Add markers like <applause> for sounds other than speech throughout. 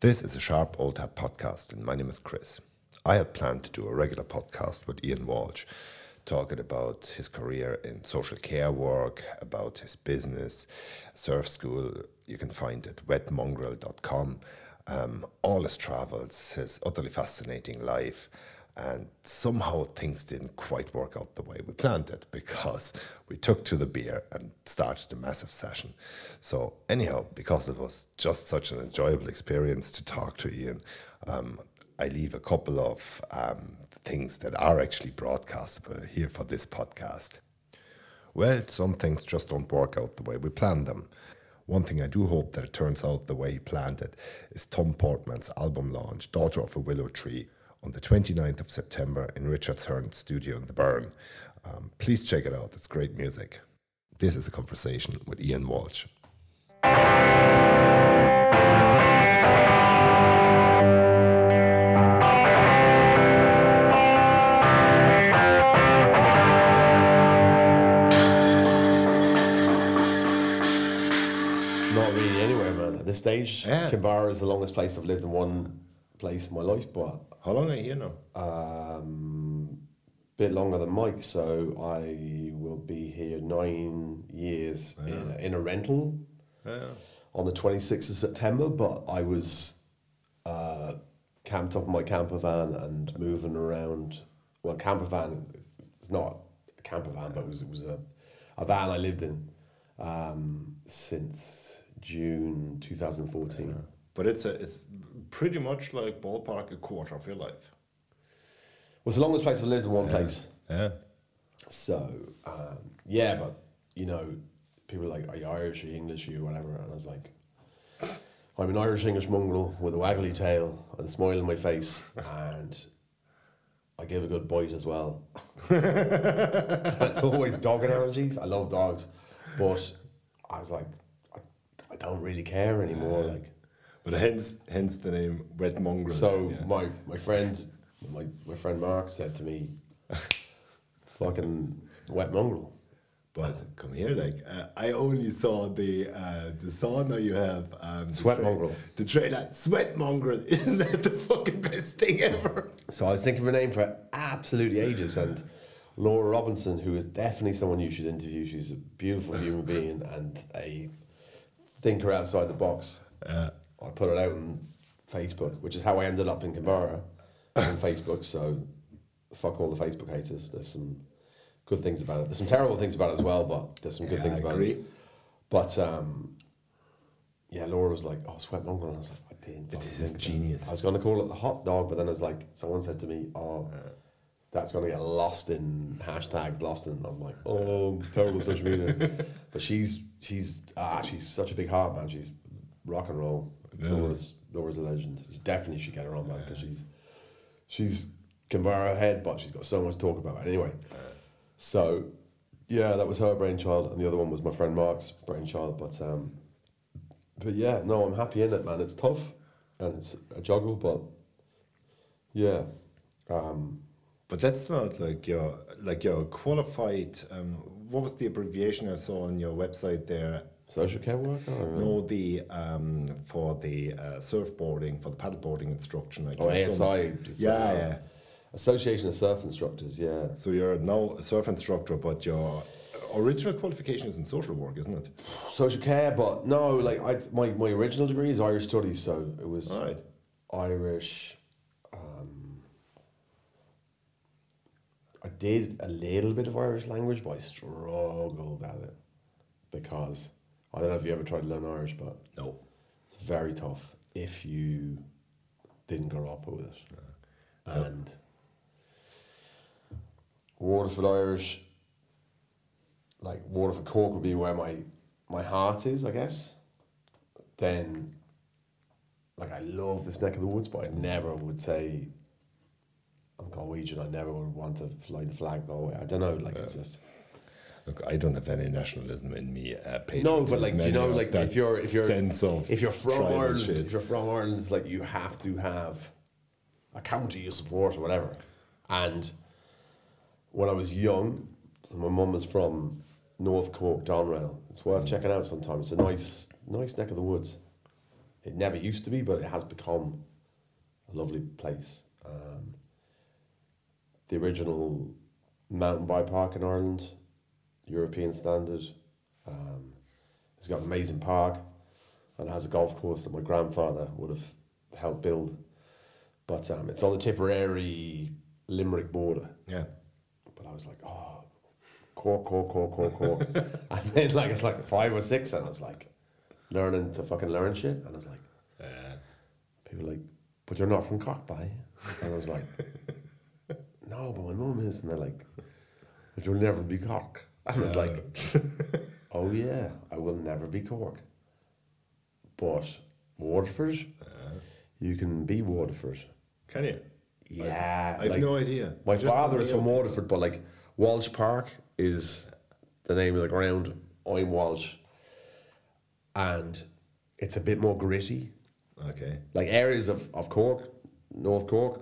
This is a Sharp Old Hat podcast, and my name is Chris. I had planned to do a regular podcast with Ian Walsh, talking about his career in social care work, about his business, surf school. You can find it wetmongrel.com. Um, all his travels, his utterly fascinating life, and somehow things didn't quite work out the way we planned it because we took to the beer and started a massive session. So, anyhow, because it was just such an enjoyable experience to talk to Ian, um, I leave a couple of um, things that are actually broadcastable here for this podcast. Well, some things just don't work out the way we planned them. One thing I do hope that it turns out the way he planned it is Tom Portman's album launch, Daughter of a Willow Tree, on the 29th of September in Richard's Hearn studio in the Burren. Um, please check it out, it's great music. This is a conversation with Ian Walsh. Not really anywhere, man. At this stage, Yeah. Kinvara is the longest place I've lived in one place in my life, but How long are you here now? um, bit longer than Mike. So I will be here nine years in, a, in a rental Yeah. on the 26th of September. But I was uh, camped up in my camper van and moving around. Well, camper van, it's not a camper van, but it was, it was a, a van I lived in um, since June 2014. But it's a, it's pretty much like ballpark a quarter of your life. Well, it's the longest place I've lived in one place. Yeah. So, um, yeah, but, you know, people are like, are you Irish, are you English, are you whatever? And I was like, I'm an Irish English mongrel with a waggly tail and a smile on my face, and I give a good bite as well. <laughs> it's always dog analogies. I love dogs, but I was like, I, I don't really care anymore. Like, But hence, hence the name Wet Mongrel. So yeah. my my friend, my my friend Mark said to me, <laughs> "Fucking wet mongrel." But come here, like uh, I only saw the uh, the sauna you have. Um, the Sweat mongrel. The trailer, Sweat Mongrel. <laughs> Isn't that the fucking best thing ever? So I was thinking of a name for absolutely ages, and Laura Robinson, who is definitely someone you should interview. She's a beautiful human being and a thinker outside the box. Uh, I put it out on Facebook, which is how I ended up in Kinvara on Facebook. So fuck all the Facebook haters. There's some good things about it. There's some terrible things about it as well, but there's some good Yeah, things I about agree. it. But um, yeah, Laura was like, "Oh, sweat mongrel," and I was like, "I didn't." This is of that." genius. I was going to call it the hot dog, but then I was like, someone said to me, "Oh." That's gonna get lost in hashtags, lost in. I'm like, oh, terrible social media. <laughs> but she's she's ah, she's such a big heart, man. She's rock and roll. Yes. Laura's, Laura's a legend. You definitely should get her on, man, because she's she's can bow her head, but she's got so much to talk about. Anyway, so yeah, that was her brainchild, and the other one was my friend Mark's brainchild. But um, but yeah, no, I'm happy in it, man. It's tough and it's a juggle, but yeah, um, but that's not like your like your qualified. Um, what was the abbreviation I saw on your website there? Social care worker. I. No, the um, for the uh, surfboarding for the paddleboarding instruction. Like Oh, ASI. Yeah, uh, yeah. Association of Surf Instructors. Yeah. So you're now a surf instructor, but your original qualification is in social work, isn't it? Social care, but no, like I, my my original degree is Irish studies, so it was right. Irish. Um, I did a little bit of Irish language, but I struggled at it because I don't know if you ever tried to learn Irish, but No. it's very tough if you didn't grow up with it. And Waterford Irish, like Waterford Cork would be where my my heart is, I guess. Then, like I love this neck of the woods, but I never would say I'm Galwegian. I never would want to fly the flag Galway. I don't know, like it's just. Look, I don't have any nationalism in me. Uh, No, but like you know, like if you're if you're sense of if you're from Ireland, shit. if you're from Ireland, it's like you have to have a county you support or whatever. And when I was young, my mum was from North Cork, Doneraile. It's worth checking out sometime. It's a nice, nice neck of the woods. It never used to be, but it has become a lovely place. Um, the original mountain bike park in Ireland, European standard. Um, it's got an amazing park and has a golf course that my grandfather would have helped build. But um, it's on the Tipperary Limerick border. Yeah. But I was like, oh, Cork, Cork, Cork, Cork, Cork. <laughs> and then like it's like five or six, and I was like learning to fucking learn shit. And I was like, Uh, people were like, but you're not from Cork, by. And I was like, <laughs> no, but my mum is. And they're like, but you'll never be Cork. I was like, <laughs> oh yeah, I will never be Cork. But Waterford, you can be Waterford. can you? Yeah, I've like- no idea. My Just father is from Waterford, but like Walsh Park is the name of the ground. I'm Walsh, and it's a bit more gritty. Okay. Like areas of, of Cork, North Cork,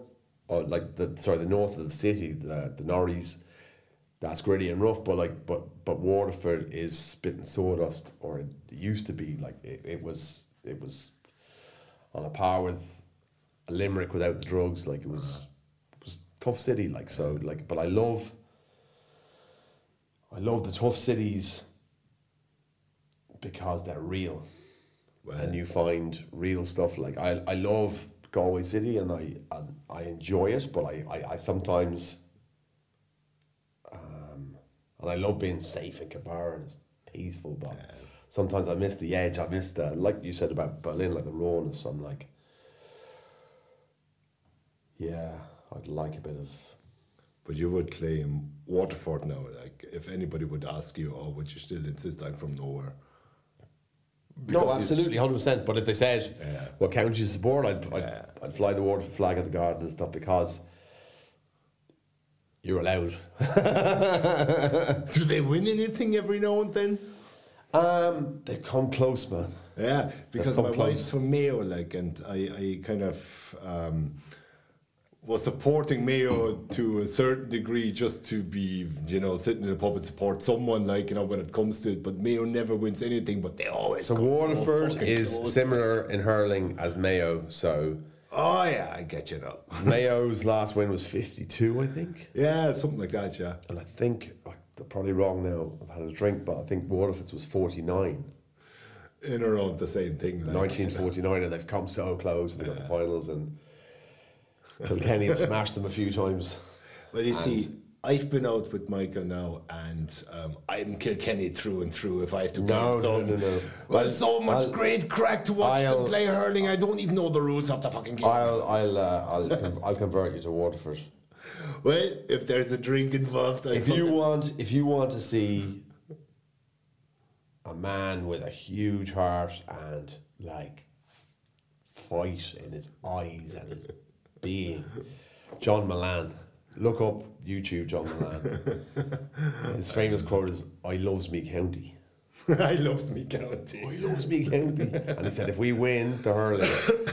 or like the sorry the north of the city, the the Norries, that's gritty and rough. But like but but Waterford is spitting sawdust, or it used to be like it, it was it was on a par with a Limerick without the drugs. Like it was it was tough city. Like so like but I love I love the tough cities because they're real and you find real stuff. Like I, I love Galway City and I, and I enjoy it, but I, I, I sometimes, and I love being safe in Cabar and it's peaceful, but sometimes I miss the edge. I miss the, like you said about Berlin, like the rawness. I'm like, yeah, I'd like a bit of. But you would claim Waterford now. Like, if anybody would ask you, oh, would you still insist I'm from nowhere? no, Because you- absolutely, hundred percent. But if they said Yeah. what county you support, I'd I'd, Yeah. I'd fly the water flag at the garden and stuff because you're allowed. <laughs> Do they win anything every now and then? Um, they come close, man. Yeah, because come my close. wife's from Mayo, like, and I, I kind of um, was supporting Mayo to a certain degree, just to be, you know, sitting in the pub and support someone, like, you know, when it comes to it. But Mayo never wins anything, but they always. So come Waterford fucking is close. similar in hurling as Mayo. So Oh yeah, I get you now. <laughs> Mayo's last win was fifty-two, I think, yeah, something like that. Yeah. and I think I'm probably wrong now. I've had a drink, but I think Waterford's was forty-nine. in around the same thing. Like, 1949 <laughs> and they've come so close and they got the finals and Kilkenny have <laughs> smashed them a few times. Well, you see, I've been out with Michael now, and um, I'm Kilkenny through and through. If I have to No, claim no, no, no. Well, so much I'll- great crack to watch them I'll- play hurling. I don't even know the rules of the fucking game. I'll I'll uh, I'll, con- I'll convert you to Waterford. well, if there's a drink involved, I If you want if you want to see a man with a huge heart and like fight in his eyes and his being, John Mullane. Look up YouTube John Mullane. <laughs> His famous quote is I loves me county. <laughs> I loves me county. I loves me county. And he said, if we win the hurling,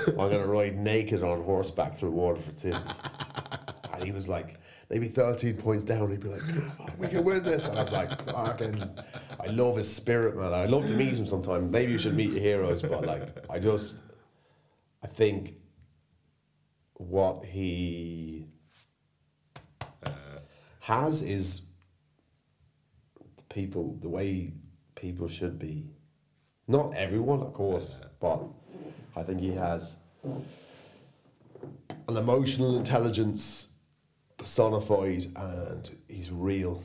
I'm going to ride naked on horseback through Waterford City. <laughs> And he was like, they'd be 13 points down. He'd be like, "Come on, we can win this. And I was like, fucking, I love his spirit, man. I'd love to meet him sometime. Maybe you should meet your heroes, but like, I just, I think what he has is people, the way people should be. Not everyone, of course, but I think he has an emotional intelligence personified and he's real.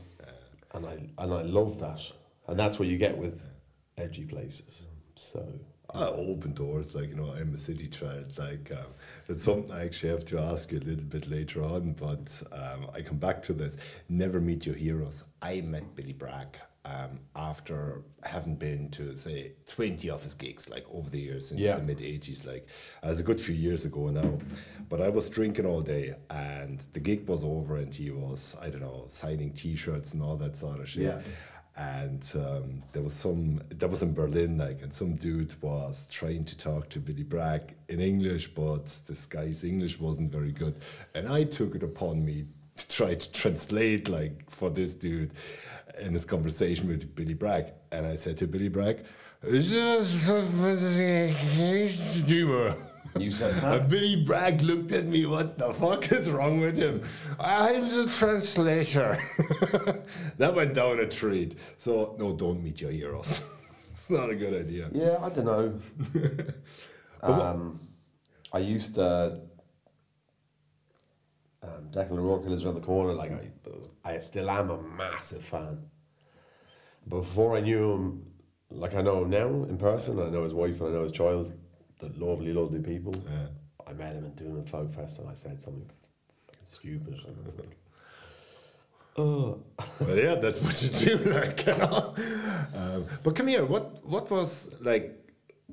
And I and I love that. And that's what you get with edgy places. So I open doors, like you know, I'm a city child. Like um, it's something I actually have to ask you a little bit later on, but um, I come back to this. Never meet your heroes. I met Billy Bragg um, after having been to say twenty of his gigs, like over the years since Yeah. the mid '80s. Like it was a good few years ago now, but I was drinking all day, and the gig was over, and he was I don't know signing T-shirts and all that sort of shit Yeah. And um, there was some that was in Berlin like and some dude was trying to talk to Billy Bragg in English but this guy's English wasn't very good and I took it upon me to try to translate like for this dude in his conversation with Billy Bragg and I said to Billy Bragg <laughs> Humor. You said that? Billy Bragg looked at me, what the fuck is wrong with him? I'm the translator. <laughs> that went down a treat. So, no, don't meet your heroes. <laughs> it's not a good idea. Yeah, I don't <laughs> know. um, I used to. Um, Declan O'Rourke lives around the corner. Like I, I still am a massive fan. But before I knew him, like I know him now in person, I know his wife and I know his child. The lovely, lovely people. Yeah. I met him in doing a folk fest, and I said something stupid, and I was like, <laughs> "Oh, well, yeah, that's what you do, <laughs> like, you know. Um, but come here, what what was like?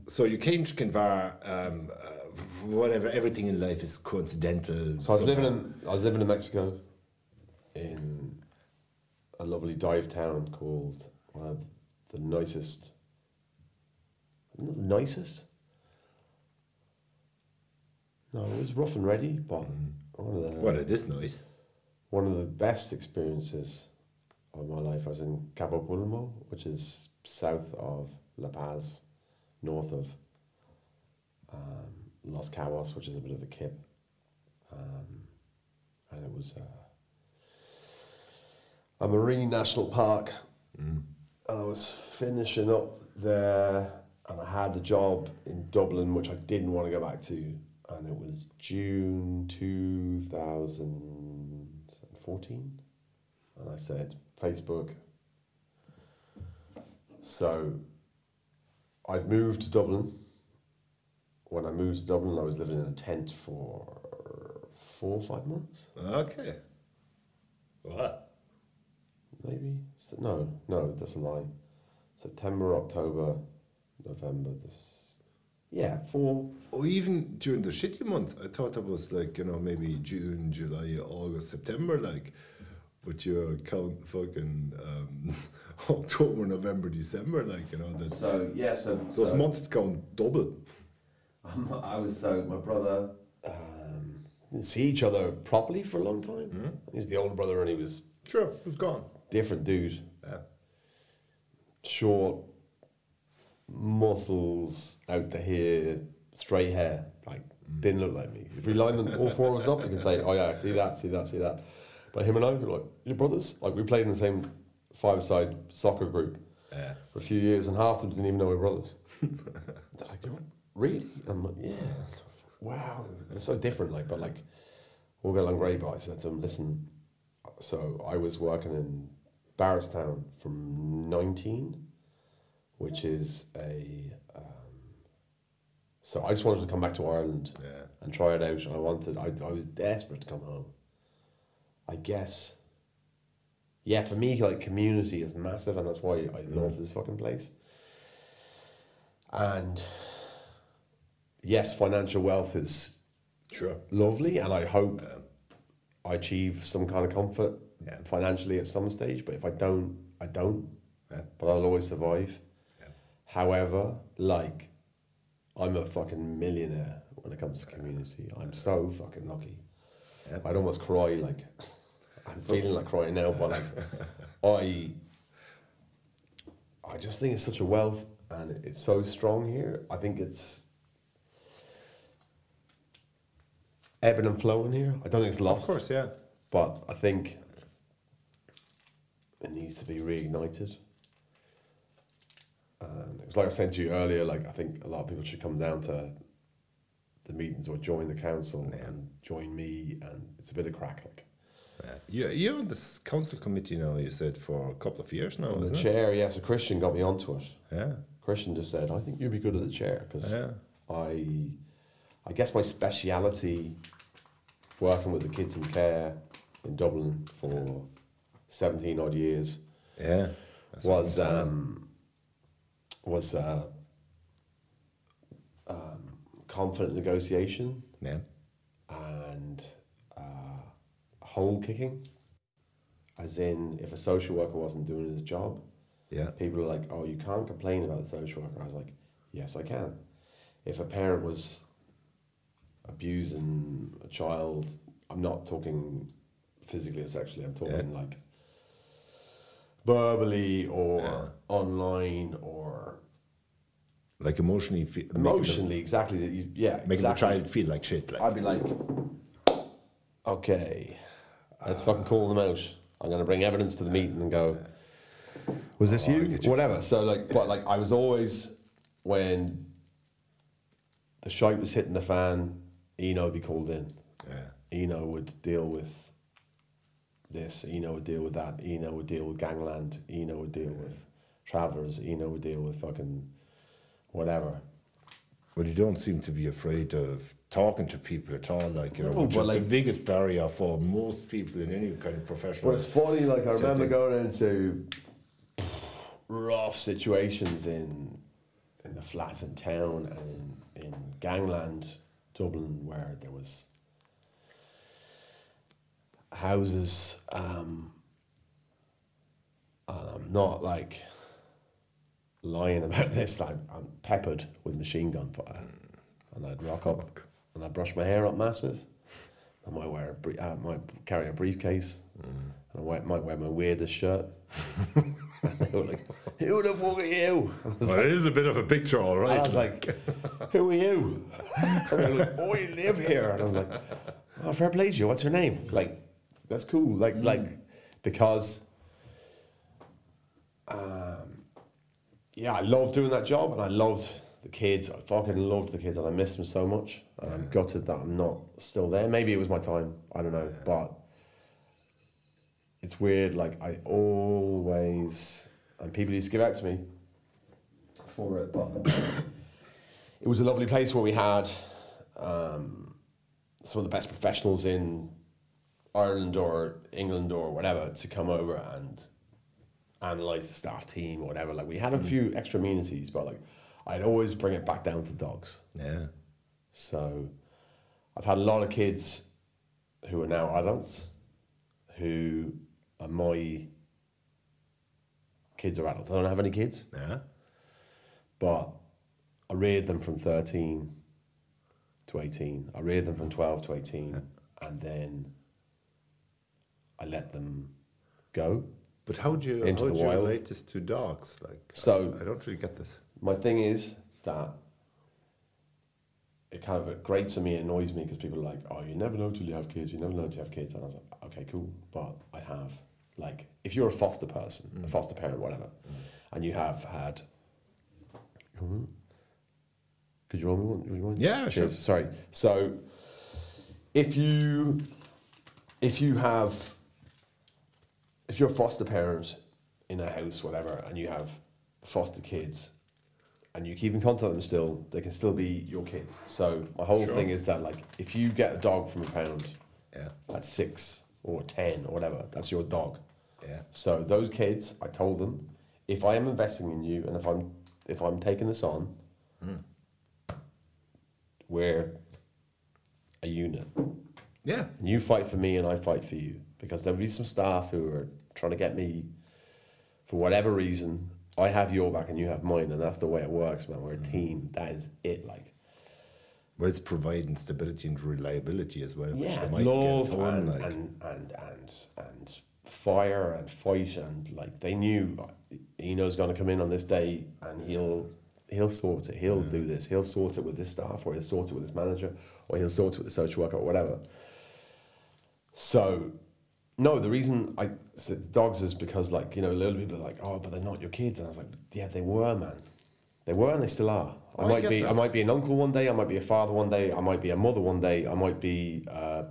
So you came to Kinvara, um, uh, whatever. Everything in life is coincidental. So I was living in I was living in Mexico, in a lovely dive town called uh, the nicest. Not the nicest. No, it was rough and ready, but one of the Well, it is nice. one of the best experiences of my life. I was in Cabo Pulmo, which is south of La Paz, north of um, Los Cabos, which is a bit of a kip. Um, and it was uh, a marine national park. And I was finishing up there, and I had the job in Dublin, which I didn't want to go back to. And it was June 2014. And I said, Facebook. So I'd moved to Dublin. When I moved to Dublin, I was living in a tent for four or five months, Okay. What? maybe. No, no, that's a lie. September, October, November. This, yeah, four. Or even during the shitty months, I thought that was like you know maybe June, July, August, September, like. But you count fucking um, <laughs> October, November, December, like you know that So yeah, so those so, months count double. I was so my brother. Um, didn't see each other properly for a long time. He was the older brother, and he was Sure, he was gone. different dude. Yeah. short muscles out the hair, straight hair. Like didn't look like me. If we lined them all four of us up, you can say, "Oh yeah, see that, see that, see that." But him and I were like, "Your brothers." Like we played in the same five-side soccer group Yeah. for a few years, and half of them didn't even know we were brothers. <laughs> They're like, "You're really?" I'm like, "Yeah." Wow, they're so different. Like, but like, we'll get along great. But I said to him, "Listen." So I was working in Barristown from nineteen which is a. Um, so I just wanted to come back to Ireland Yeah. and try it out. I wanted, I, I was desperate to come home. I guess. Yeah, for me, like community is massive, and that's why I love this fucking place. And yes, financial wealth is Sure. lovely, and I hope Yeah. I achieve some kind of comfort Yeah. financially at some stage. But if I don't, I don't. Yeah. But I'll always survive. However, like, I'm a fucking millionaire when it comes to community. I'm so fucking lucky. Yeah. I'd almost cry. Like, <laughs> I'm feeling like crying now, but like, <laughs> I, I just think it's such a wealth, and it's so strong here. I think it's ebbing and flowing here. I don't think it's lost. Of course, yeah. But I think it needs to be reignited. And it was like I said to you earlier, like I think a lot of people should come down to the meetings or join the council Yeah. and join me and it's a bit of crack like. yeah. You, you're on this council committee now, you said, for a couple of years now, the isn't it? chair, yes, a Christian got me onto it. Yeah. Christian just said, I think you'd be good at the chair because Yeah. I, I guess my speciality working with the kids in care in Dublin for 17 odd years Yeah. Was um, was uh, um, confident negotiation yeah. and uh, hole kicking. As in, if a social worker wasn't doing his job, Yeah. people are like, "Oh, you can't complain about the social worker." I was like, "Yes, I can." If a parent was abusing a child, I'm not talking physically or sexually. I'm talking like verbally or Yeah. online or Like emotionally, fe- making the- emotionally exactly that you yeah making, exactly. the child feel like shit. Like, I'd be like, okay, let's uh, fucking call them out. I'm gonna bring evidence to the meeting and go, was this Oh, you? you. Whatever. So like, but like, I was always when the shite was hitting the fan, Eno would be called in. yeah. Eno would deal with this. Eno would deal with that. Eno would deal with gangland. Eno would deal with travelers. Eno would deal with fucking whatever. But you don't seem to be afraid of talking to people at all. Like you know, No, which is the biggest barrier for most people in any kind of professional. Well, it's funny. Like I remember setting. going into rough situations in in the flats in town and in, in gangland, Dublin, where there was houses. Um, and I'm not like lying about <laughs> this. Like I'm peppered with machine gun fire, and I'd rock up and I'd brush my hair up massive. I might wear a uh, might carry a briefcase, and I might, might wear my weirdest shirt. and <laughs> they were like, "Who the fuck are you?" I well, it is a bit of a picture, all right. I was like, "Who are you?" <laughs> And they're like, "Oh, you live here." And I'm like, "Oh, fair play to you. What's your name?" Like, that's cool. Like, like because, um, yeah, I loved doing that job, and I loved the kids. I fucking loved the kids, and I missed them so much. And I'm gutted that I'm not still there. Maybe it was my time. I don't know, but it's weird. Like I always, and people used to give out to me for it, but <coughs> it was a lovely place where we had um, some of the best professionals in Ireland or England or whatever to come over and analyze the staff team or whatever. Like we had a mm. few extra amenities, but like I'd always bring it back down to dogs. yeah, So I've had a lot of kids who are now adults who are my kids are adults. I don't have any kids, yeah. but I reared them from 13 to 18. I reared them from 12 to 18. And then I let them go. But how do you Into how the do you wild. relate this to dogs? Like, So- I, I don't really get this. My thing is that it kind of grates on me, annoys me because people are like, oh, you never know till you have kids, you never know till you have kids. And I was like, okay, cool. But I have, like, if you're a foster person, a mm. foster parent, whatever, mm. and you have had. Could you roll me one? Would you mind? Yeah, sure. Cheers. Sorry. So, if you, if you have, if you're a foster parent in a house, whatever, and you have foster kids, and you keep in contact with them still, they can still be your kids. So my whole Sure. thing is that like if you get a dog from a pound Yeah, at six or ten or whatever, that's your dog. yeah, So those kids, I told them, if I am investing in you and if I'm if I'm taking this on, hmm. we're a unit. yeah. And you fight for me and I fight for you. Because there'll be some staff who are trying to get me for whatever reason. I have your back and you have mine, and that's the way it works, man. We're a team. That is it. Like Well, it's providing stability and reliability as well, which yeah, they might love get on, and, like. and and and and fire and fight and like they knew Eno's going to come in on this day and he'll he'll sort it. He'll do this. He'll sort it with this staff, or he'll sort it with his manager, or he'll sort it with the social worker, or whatever. So, no, the reason I said dogs is because like you know, a little people are like, oh, but they're not your kids, and I was like, yeah, they were, man. They were, and they still are. I I might be, that. I might be an uncle one day. I might be a father one day. I might be a mother one day. I might be. Uh,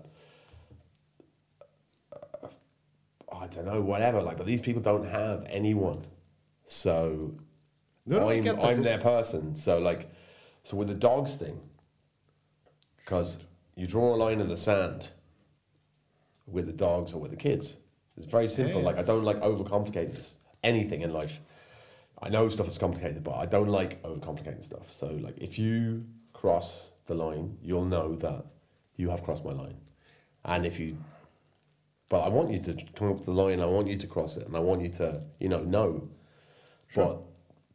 I don't know, whatever. Like, but these people don't have anyone, so No, I'm. I'm their person. So like, so with the dogs thing, because you draw a line in the sand with the dogs or with the kids. It's very simple. yeah. Like I don't like overcomplicating this anything in life. I know stuff is complicated, but I don't like overcomplicating stuff. So like, if you cross the line, you'll know that you have crossed my line, and if you but I want you to come up the line. I want you to cross it, and I want you to, you know, know. But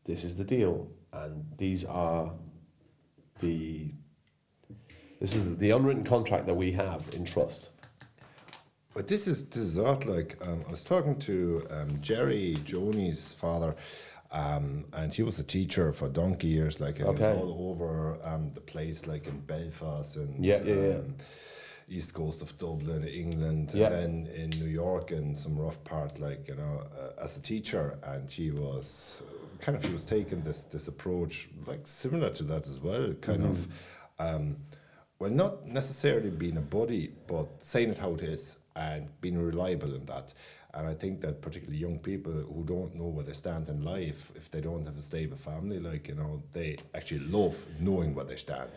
this is the deal, and these are the. This is the unwritten contract that we have in trust. But this is this is odd. Like um, I was talking to um, Jerry Joni's father, Um, and he was a teacher for donkey years, like and he was all over um, the place, like in Belfast and Yeah, yeah, yeah. um, east coast of Dublin, England, and then in New York and some rough part, like you know, uh, as a teacher. And he was kind of he was taking this this approach, like similar to that as well, kind of. Mm-hmm. Um, well, not necessarily being a buddy, but saying it how it is and being reliable in that. And I think that particularly young people who don't know where they stand in life, if they don't have a stable family, like, you know, they actually love knowing where they stand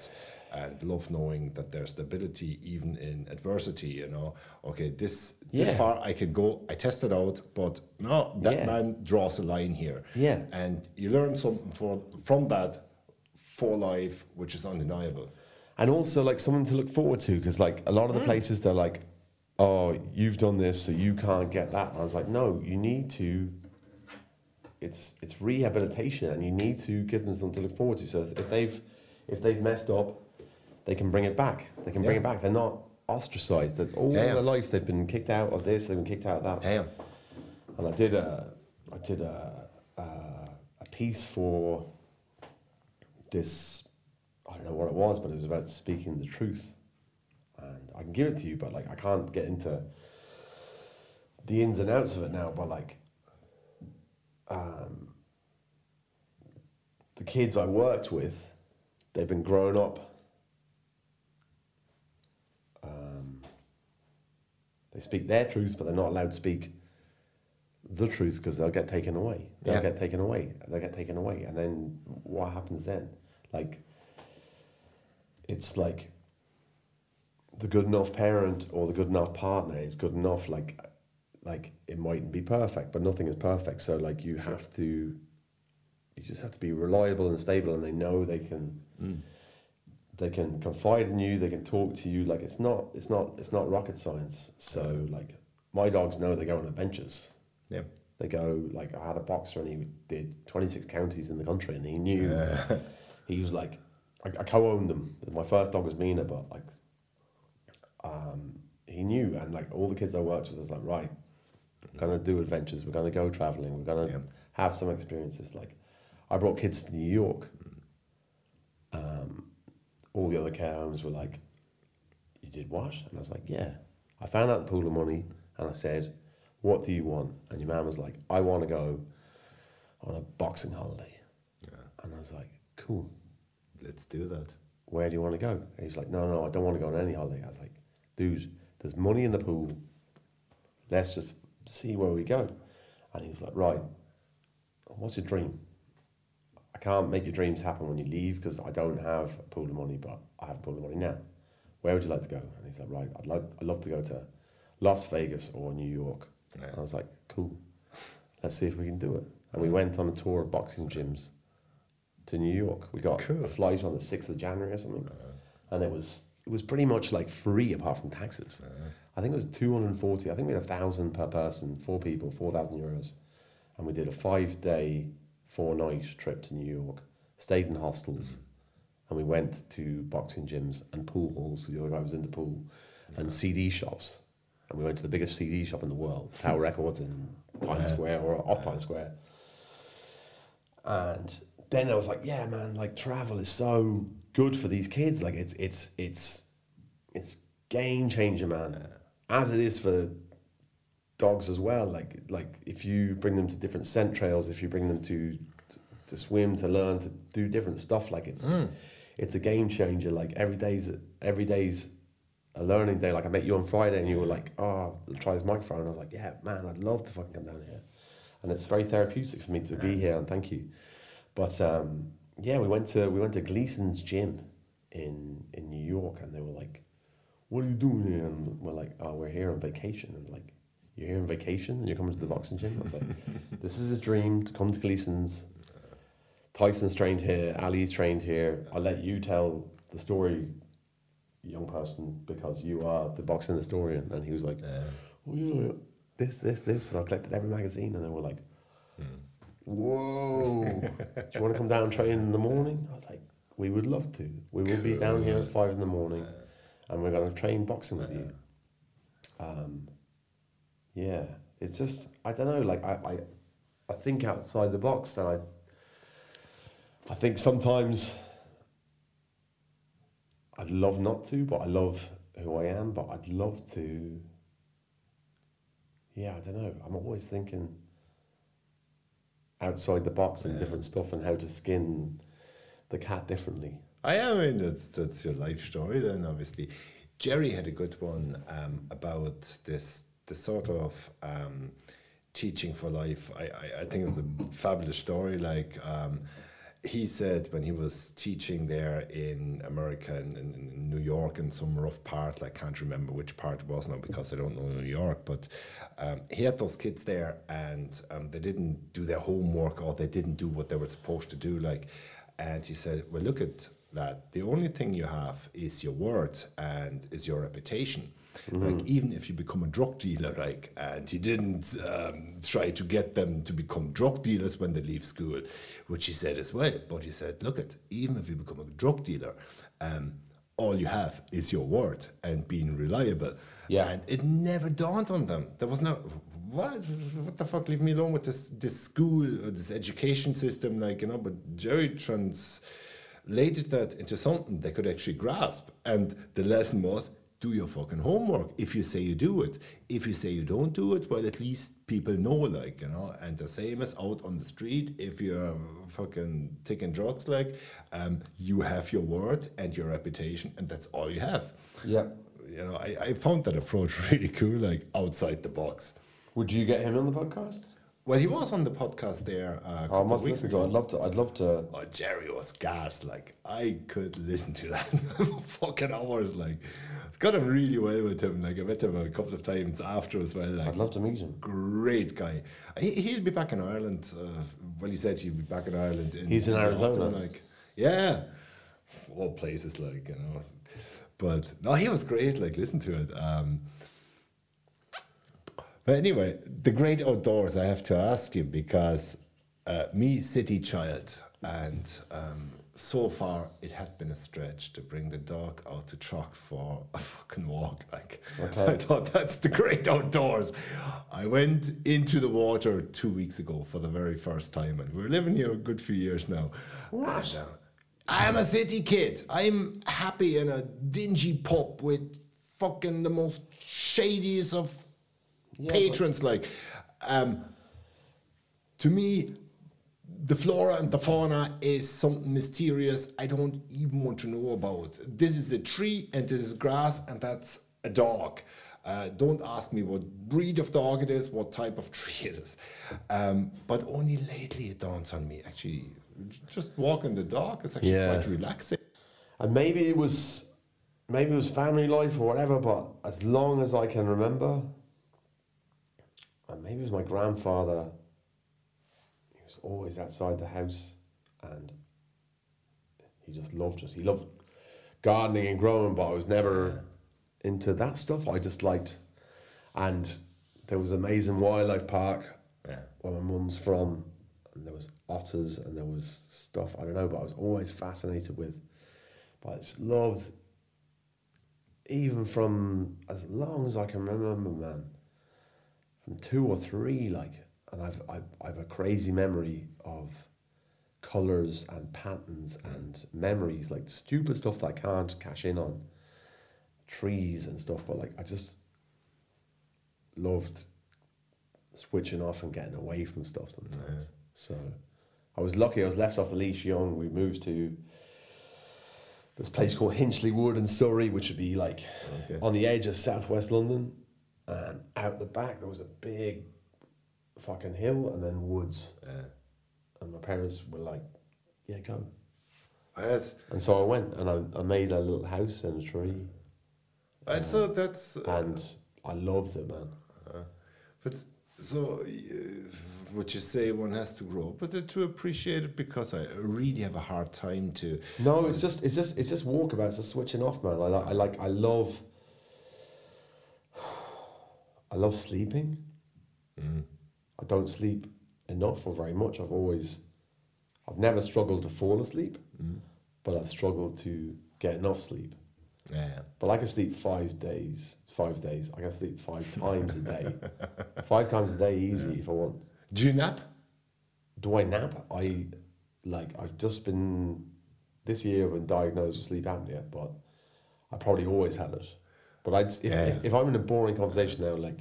and love knowing that there's stability even in adversity, you know. Okay, this this far I can go, I test it out, but no, that Yeah. man draws a line here. Yeah. And you learn something for, from that for life, which is undeniable. and also like something to look forward to because like a lot of the mm. places they're like oh you've done this so you can't get that and i was like no you need to it's it's rehabilitation and you need to give them something to look forward to so if they've if they've messed up they can bring it back they can bring Yeah. it back they're not ostracized that all Yeah, yeah. their life they've been kicked out of this they've been kicked out of that Yeah. and I did a I did a a, a piece for this I don't know what it was, but it was about speaking the truth. And I can give it to you, but like I can't get into the ins and outs of it now. But like, um, the kids I worked with, they've been grown up. Um, they speak their truth, but they're not allowed to speak the truth because they'll get taken away. They'll Yeah. get taken away. They'll get taken away. And then what happens then? Like, it's like the good enough parent or the good enough partner is good enough. Like, like it mightn't be perfect, but nothing is perfect. So like you have to, you just have to be reliable and stable, and they know they can. Mm. They can confide in you. They can talk to you. Like it's not. It's not. It's not rocket science. So like my dogs know they go on benches. Yeah. They go like I had a boxer and he did twenty six counties in the country and he knew yeah. <laughs> he was like I, I co-owned them. My first dog was Mina, but like um, he knew and like all the kids I worked with was like right, we're gonna do adventures. We're gonna go traveling. We're gonna Yeah. have some experiences. Like I brought kids to New York. Um, all the other care homes were like, "You did what?" And I was like, "Yeah." I found out the pool of money and I said, "What do you want?" And your man was like, "I want to go on a boxing holiday." And I was like, "Cool. Let's do that. Where do you want to go?" And he's like, "No, no, I don't want to go on any holiday." I was like, "Dude, there's money in the pool. Let's just see where we go." And he was like, "Right. What's your dream?" I can't make your dreams happen when you leave because I don't have a pool of money, but I have a pool of money now. Where would you like to go? And he's like, right, I'd like, I'd love to go to Las Vegas or New York. Yeah. And I was like, cool. Let's see if we can do it. And we went on a tour of boxing gyms to New York. We got Cool. a flight on the sixth of January or something, uh-huh. and it was it was pretty much like free apart from taxes. Uh-huh. I think it was two hundred and forty. I think we had a thousand per person, four people, four thousand euros, and we did a five day, four night trip to New York. Stayed in hostels, mm-hmm. and we went to boxing gyms and pool halls because the other guy was in the pool, and CD shops. And we went to the biggest CD shop in the world, Tower Records in Times Square or off Times Square. And then I was like, yeah, man, like travel is so good for these kids. Like it's it's it's it's game changer, man. As it is for dogs as well. Like like if you bring them to different scent trails, if you bring them to to swim, to learn, to do different stuff, like it's mm. it's a game changer. Like every day's every day's a learning day. Like I met you on Friday and you were like, oh, try this microphone. And I was like, yeah, man, I'd love to fucking come down here. And it's very therapeutic for me to be here and thank you. But um, yeah, we went to we went to Gleason's gym in in New York and they were like, What are you doing here? And we're like, Oh, we're here on vacation and like you're here on vacation and you're coming to the boxing gym? I was like, <laughs> This is a dream to come to Gleason's. Tyson's trained here, Ali's trained here. I'll let you tell the story, young person, because you are the boxing historian. And he was like, oh, yeah, this, this, this. And I collected every magazine and they were like, whoa, <laughs> do you want to come down and train in the morning? I was like, we would love to. We will be down here at five in the morning and we're going to train boxing with you. Um, yeah, it's just, I don't know, like, I, I, I think outside the box, and I, I think sometimes I'd love not to, but I love who I am. But I'd love to. Yeah, I don't know. I'm always thinking outside the box and Yeah. different stuff and how to skin the cat differently. I I mean that's that's your life story then obviously. Jerry had a good one um, about this the sort of um, teaching for life. I, I, I think it was a fabulous story. Like um, he said when he was teaching there in America and in, in New York in some rough part, like can't remember which part it was now because I don't know New York, but um, he had those kids there and um, they didn't do their homework or they didn't do what they were supposed to do. Like, and he said, well, look at that. The only thing you have is your word and is your reputation. Like even if you become a drug dealer, like, and he didn't um, try to get them to become drug dealers when they leave school, which he said as well. But he said, look at even if you become a drug dealer, um, all you have is your word and being reliable. Yeah. And it never dawned on them. There was no what what the fuck leave me alone with this this school or this education system like you know but Jerry translated that into something they could actually grasp and the lesson was do your fucking homework if you say you do it if you say you don't do it well at least people know like you know and the same as out on the street if you're fucking taking drugs like um, you have your word and your reputation and that's all you have Yeah. you know I, I found that approach <laughs> really cool like outside the box Would you get him on the podcast? well he was on the podcast there uh, a Oh, I couple must of weeks to. ago I'd love to. I'd love to. Oh, Jerry was gas. Like I could listen to that <laughs> for fucking hours. Like got him really well with him. Like I met him a couple of times after as well. Like I'd love to meet him. great guy. He, he'll be back in Ireland. Uh, well, he said he'll be back in Ireland. In, He's in Arizona. autumn, like yeah, all places like you know. But no, he was great. Like listen to it. Um, but anyway, the great outdoors. I have to ask you because uh, me, city child, and um, so far it had been a stretch to bring the dog out to truck for a <laughs> fucking walk. Like Okay. I thought that's the great outdoors. I went into the water two weeks ago for the very first time, and we're living here a good few years now. What? And, uh, I'm a city kid. I'm happy in a dingy pub with fucking the most shadiest of but- patrons. Like, um, to me, the flora and the fauna is something mysterious I don't even want to know about. This is a tree and this is grass and that's a dog. Uh, don't ask me what breed of dog it is, what type of <laughs> tree it is. Um, but only lately it dawns on me. Actually, just walking the dog is actually Yeah. quite relaxing. And maybe it was, maybe it was family life or whatever. But as long as I can remember, and maybe it was my grandfather. Always outside the house, and he just loved it. He loved gardening and growing, but I was never into that stuff. I just liked, and there was amazing wildlife park Yeah. where my mum's from, and there was otters and there was stuff I don't know, but I was always fascinated with. But I just loved, even from as long as I can remember, man, from two or three, like, and I've I've, I've a crazy memory of colors and patterns and memories, like stupid stuff that I can't cash in on, trees and stuff. But like, I just loved switching off and getting away from stuff sometimes. So I was lucky. I was left off the leash young. We moved to this place called Hinchley Wood in Surrey, which would be like Okay. on the edge of southwest London. And out the back there was a big fucking hill and then woods. Yeah. And my parents were like, "Yeah, go." That's, And so I went and I, I made a little house in a tree, and so that's uh, and I loved it, man. But so, uh, what you say, one has to grow, but uh, to appreciate it because I really have a hard time to. No, it's just it's just it's just walkabout. It's just switching off, man. I like I like I love <sighs> I love sleeping. I don't sleep enough or very much. I've always I've never struggled to fall asleep, mm-hmm. but I've struggled to get enough sleep. Yeah. But I can sleep five days. Five days. I can sleep five <laughs> times a day. five times a day, easy if I want. Do you nap? do I nap? I like I've just been this year I've been diagnosed with sleep apnea, but I probably always had it. But I'd if, Yeah. if, if I'm in a boring conversation now, like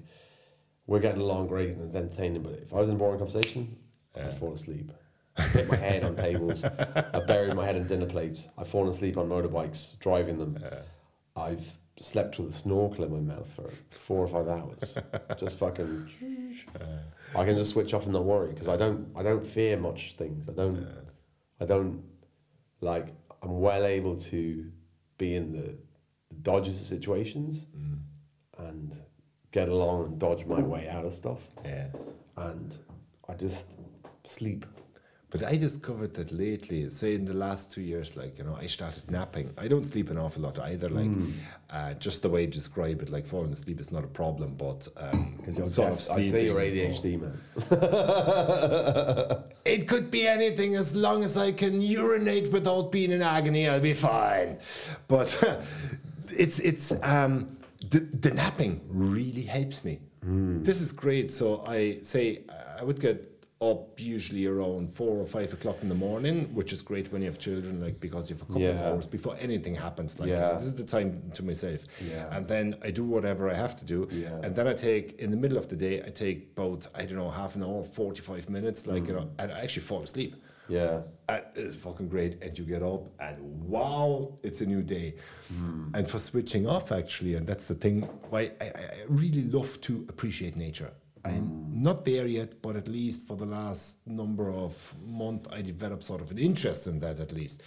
we're getting along great and it's entertaining, but if I was in a boring conversation, I'd fall asleep. I hit my head on tables. I buried my head in dinner plates. I've fallen asleep on motorbikes, driving them. I've slept with a snorkel in my mouth for four or five hours. just fucking. <laughs> I can just switch off and not worry because I don't. I don't fear much things. I don't. I don't like. I'm well able to be in the, the dodges of situations mm. and get along and dodge my way out of stuff. Yeah. And I just sleep. But I discovered that lately, say in the last two years, like, you know, I started napping. I don't sleep an awful lot either. Like, uh, just the way you describe it, like falling asleep is not a problem, but um, you're sort of I'd say you're ADHD, man. <laughs> It could be anything as long as I can urinate without being in agony, I'll be fine. But <laughs> it's it's um the, the napping really helps me. Hmm. This is great. So I say I would get up usually around four or five o'clock in the morning, which is great when you have children, like because you have a couple of hours before anything happens. Like Yeah. this is the time to myself. Yeah. And then I do whatever I have to do. Yeah. And then I take in the middle of the day, I take about I don't know half an hour, forty five minutes, like hmm. you know, and I actually fall asleep. Yeah. And it's fucking great, and you get up, and wow, it's a new day. Hmm. And for switching off, actually, and that's the thing. Why I, I really love to appreciate nature. I'm hmm. not there yet, but at least for the last number of months, I developed sort of an interest in that, at least.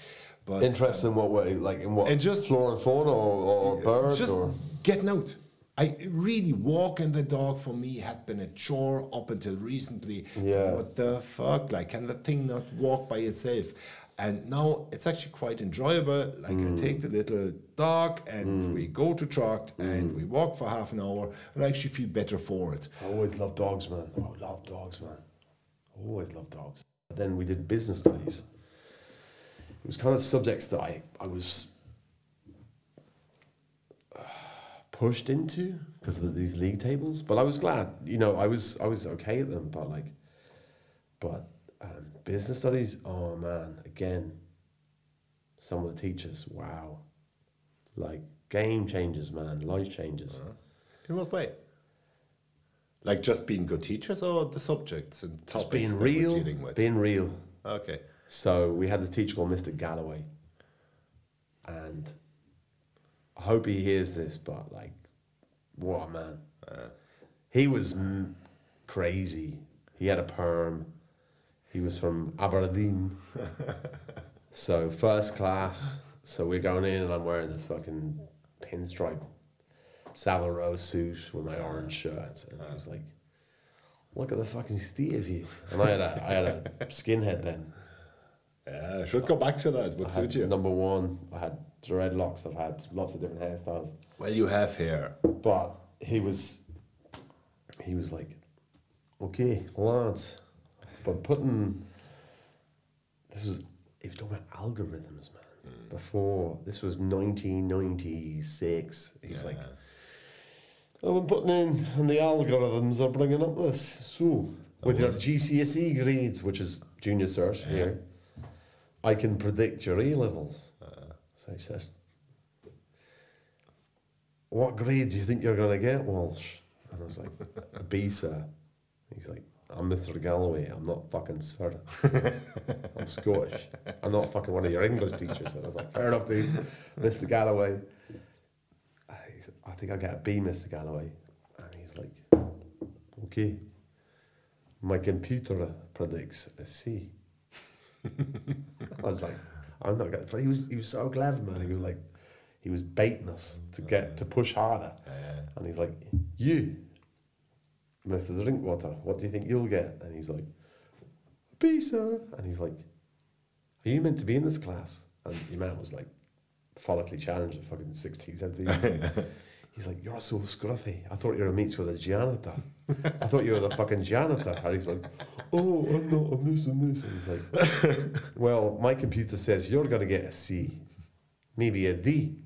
But Interest in um, what way? Like in what? And just- flora and fauna or, or birds just or. getting out. I really walking the dog for me had been a chore up until recently. Yeah. What the fuck? Like, can the thing not walk by itself? And now it's actually quite enjoyable. Like, Mm. I take the little dog and we go to Tracht Mm. and we walk for half an hour, and I actually feel better for it. I always love dogs, man. I love dogs, man. I Always love dogs. Then we did business studies. It was kind of subjects that I, I was uh, pushed into because of these league tables. But I was glad, you know, I was I was okay at them. But like, but um, business studies, oh man, again, some of the teachers, wow, like game changes, man, life changes. In what way? Like just being good teachers or the subjects and Just topics being that we're real, dealing with? being real. okay. So we had this teacher called Mr. Galloway, and I hope he hears this. But like, what a man! he was m- crazy. He had a perm. He was from Aberdeen. <laughs> so first class. So we're going in, and I'm wearing this fucking pinstripe Savile Row suit with my orange shirt, and I was like, "Look at the fucking state of you!" And I had a I had a <laughs> skinhead then. Yeah, I should go back to that. Would I suit you. number one. I had dreadlocks. I've had lots of different hairstyles. Well, you have hair. But he was, he was like, okay, lads, but putting, this was, he was talking about algorithms, man. Hmm. Before, this was 1996. He was like, I've been putting in, and the algorithms are bringing up this. So, with your GCSE grades, which is junior cert here, I can predict your A levels. So he says, What grade do you think you're going to get, Walsh? And I was like, A B, sir. He's like, I'm Mr. Galloway. I'm not fucking sir. I'm Scottish. I'm not fucking one of your English teachers. And I was like, Fair enough, dude. Mr. Galloway. I, I think I'll get a B, Mr. Galloway. And he's like, Okay. My computer predicts a C. I was like, I'm not gonna. But he was he was so clever, man. He was like, he was baiting us to get to push harder. And he's like, you, Mister Drinkwater, what do you think you'll get? And he's like, sir. And he's like, are you meant to be in this class? And your man was like, follically challenged at fucking 16, 17. He's like, <laughs> he's like, you're so scruffy. I thought you were a mates with a janitor. I thought you were the fucking janitor. And he's like, oh, I'm not, I'm this and this. And he's like, well, my computer says you're going to get a C, maybe a D.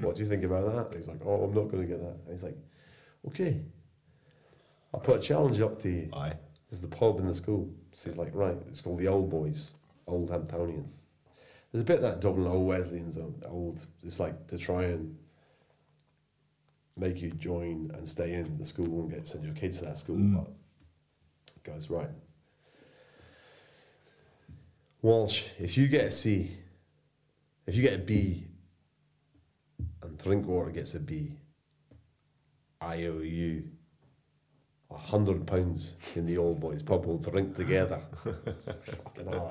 What do you think about that? And he's like, oh, I'm not going to get that. And he's like, okay. I'll put a challenge up to you. Aye. There's the pub in the school. So he's like, right, it's called the Old Boys, Old Hamptonians. There's a bit of that Dublin Old Wesleyans, old. It's like to try and make you join and stay in the school and get send your kids to that school. Mm. But goes right. Walsh, if you get a C, if you get a B, and Drinkwater gets a B, I owe you a hundred pounds in the old boys pub. We'll drink together. <laughs> Fucking hell.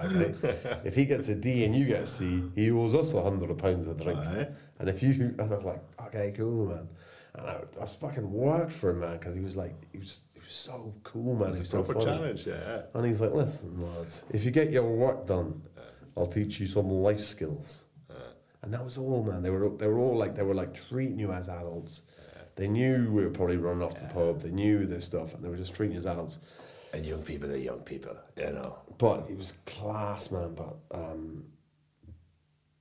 If he gets a D and you get a C, he owes us a hundred pounds of drink. Aye. And if you, and I was like, okay, cool, man. And I, I was fucking worked for him, man, because he was like, he was, he was so cool, man. He was so Proper funny. challenge, yeah. And he's like, listen, lads, if you get your work done, I'll teach you some life skills. And that was all, man. They were they were all like they were like treating you as adults. They knew we were probably running off to the pub. They knew this stuff, and they were just treating you as adults. And young people are young people, you know. But he was class, man. But um,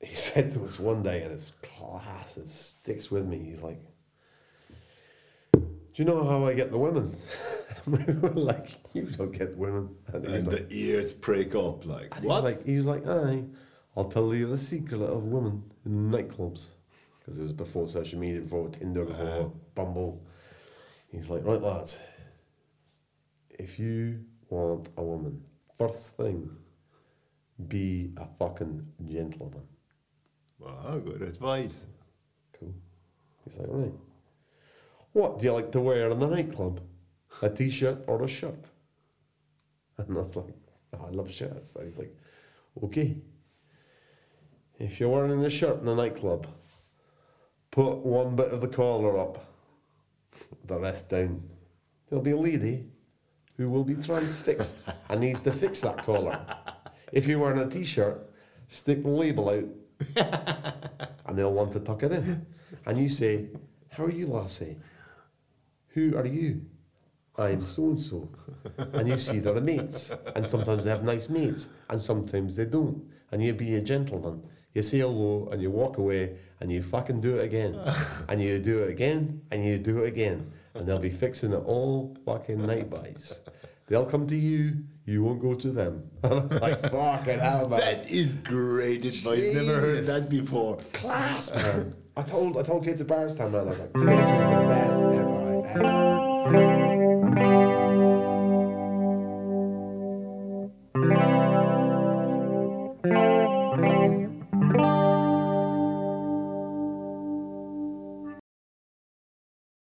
he <laughs> said to us one day, and his class it sticks with me. He's like, "Do you know how I get the women?" we <laughs> were like, "You don't get women." And he And like, the ears break up, like, And what? He's like, he was like, aye, I'll tell you the secret of women in nightclubs. Because it was before social media, before Tinder, before Uh-huh. Bumble. He's like, right, lads, if you want a woman, first thing, be a fucking gentleman. wow, good advice. Cool. He's like, right. What do you like to wear in the nightclub? A t shirt or a shirt? And I was like, "Oh, I love shirts. So he's like, okay. If you're wearing a shirt in the nightclub, put one bit of the collar up, the rest down. There'll be a lady who will be transfixed and needs to fix that collar. If you're wearing a t shirt, stick the label out and they'll want to tuck it in. And you say, How are you, lassie? Who are you? I'm so and so. And you see they're mates. And sometimes they have nice mates, and sometimes they don't. And you be a gentleman. You say hello and you walk away and you fucking do it again. <laughs> And you do it again and you do it again. And they'll be fixing it all fucking night buys. They'll come to you, you won't go to them. <laughs> And I was like, fucking hell, man. That is great advice. Never heard that before. class, man. I told I told kids at Barretstown, man, I was like, this is the best ever I've ever.